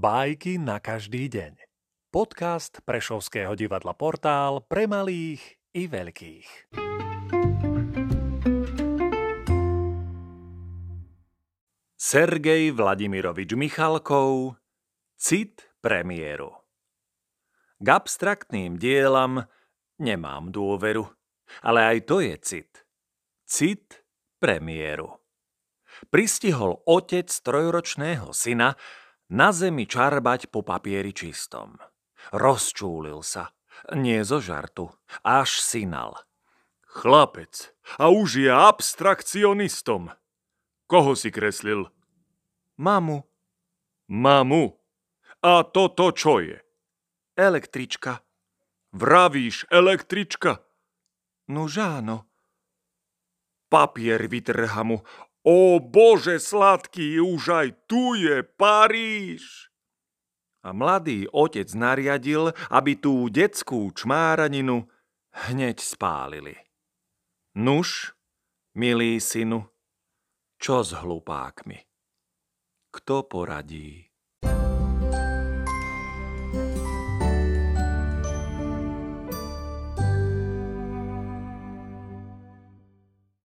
Bajky na každý deň. Podcast Prešovského divadla Portál pre malých i veľkých. Sergej Vladimirovič Michalkov Cit premiéru K abstraktným dielam nemám dôveru, ale aj to je cit. Cit premiéru. Pristihol otec trojročného syna, na zemi čarbať po papieri čistom. Rozčúlil sa, nie zo žartu, až synal. Chlapec, a už je abstrakcionistom. Koho si kreslil? Mamu. Mamu. A toto čo je? Električka. Vravíš električka? No žáno. Papier vytrha mu, O Bože sladký, už aj tu je Paríž! A mladý otec nariadil, aby tú detskú čmáraninu hneď spálili. Nuž, milý synu, čo s hlupákmi? Kto poradí?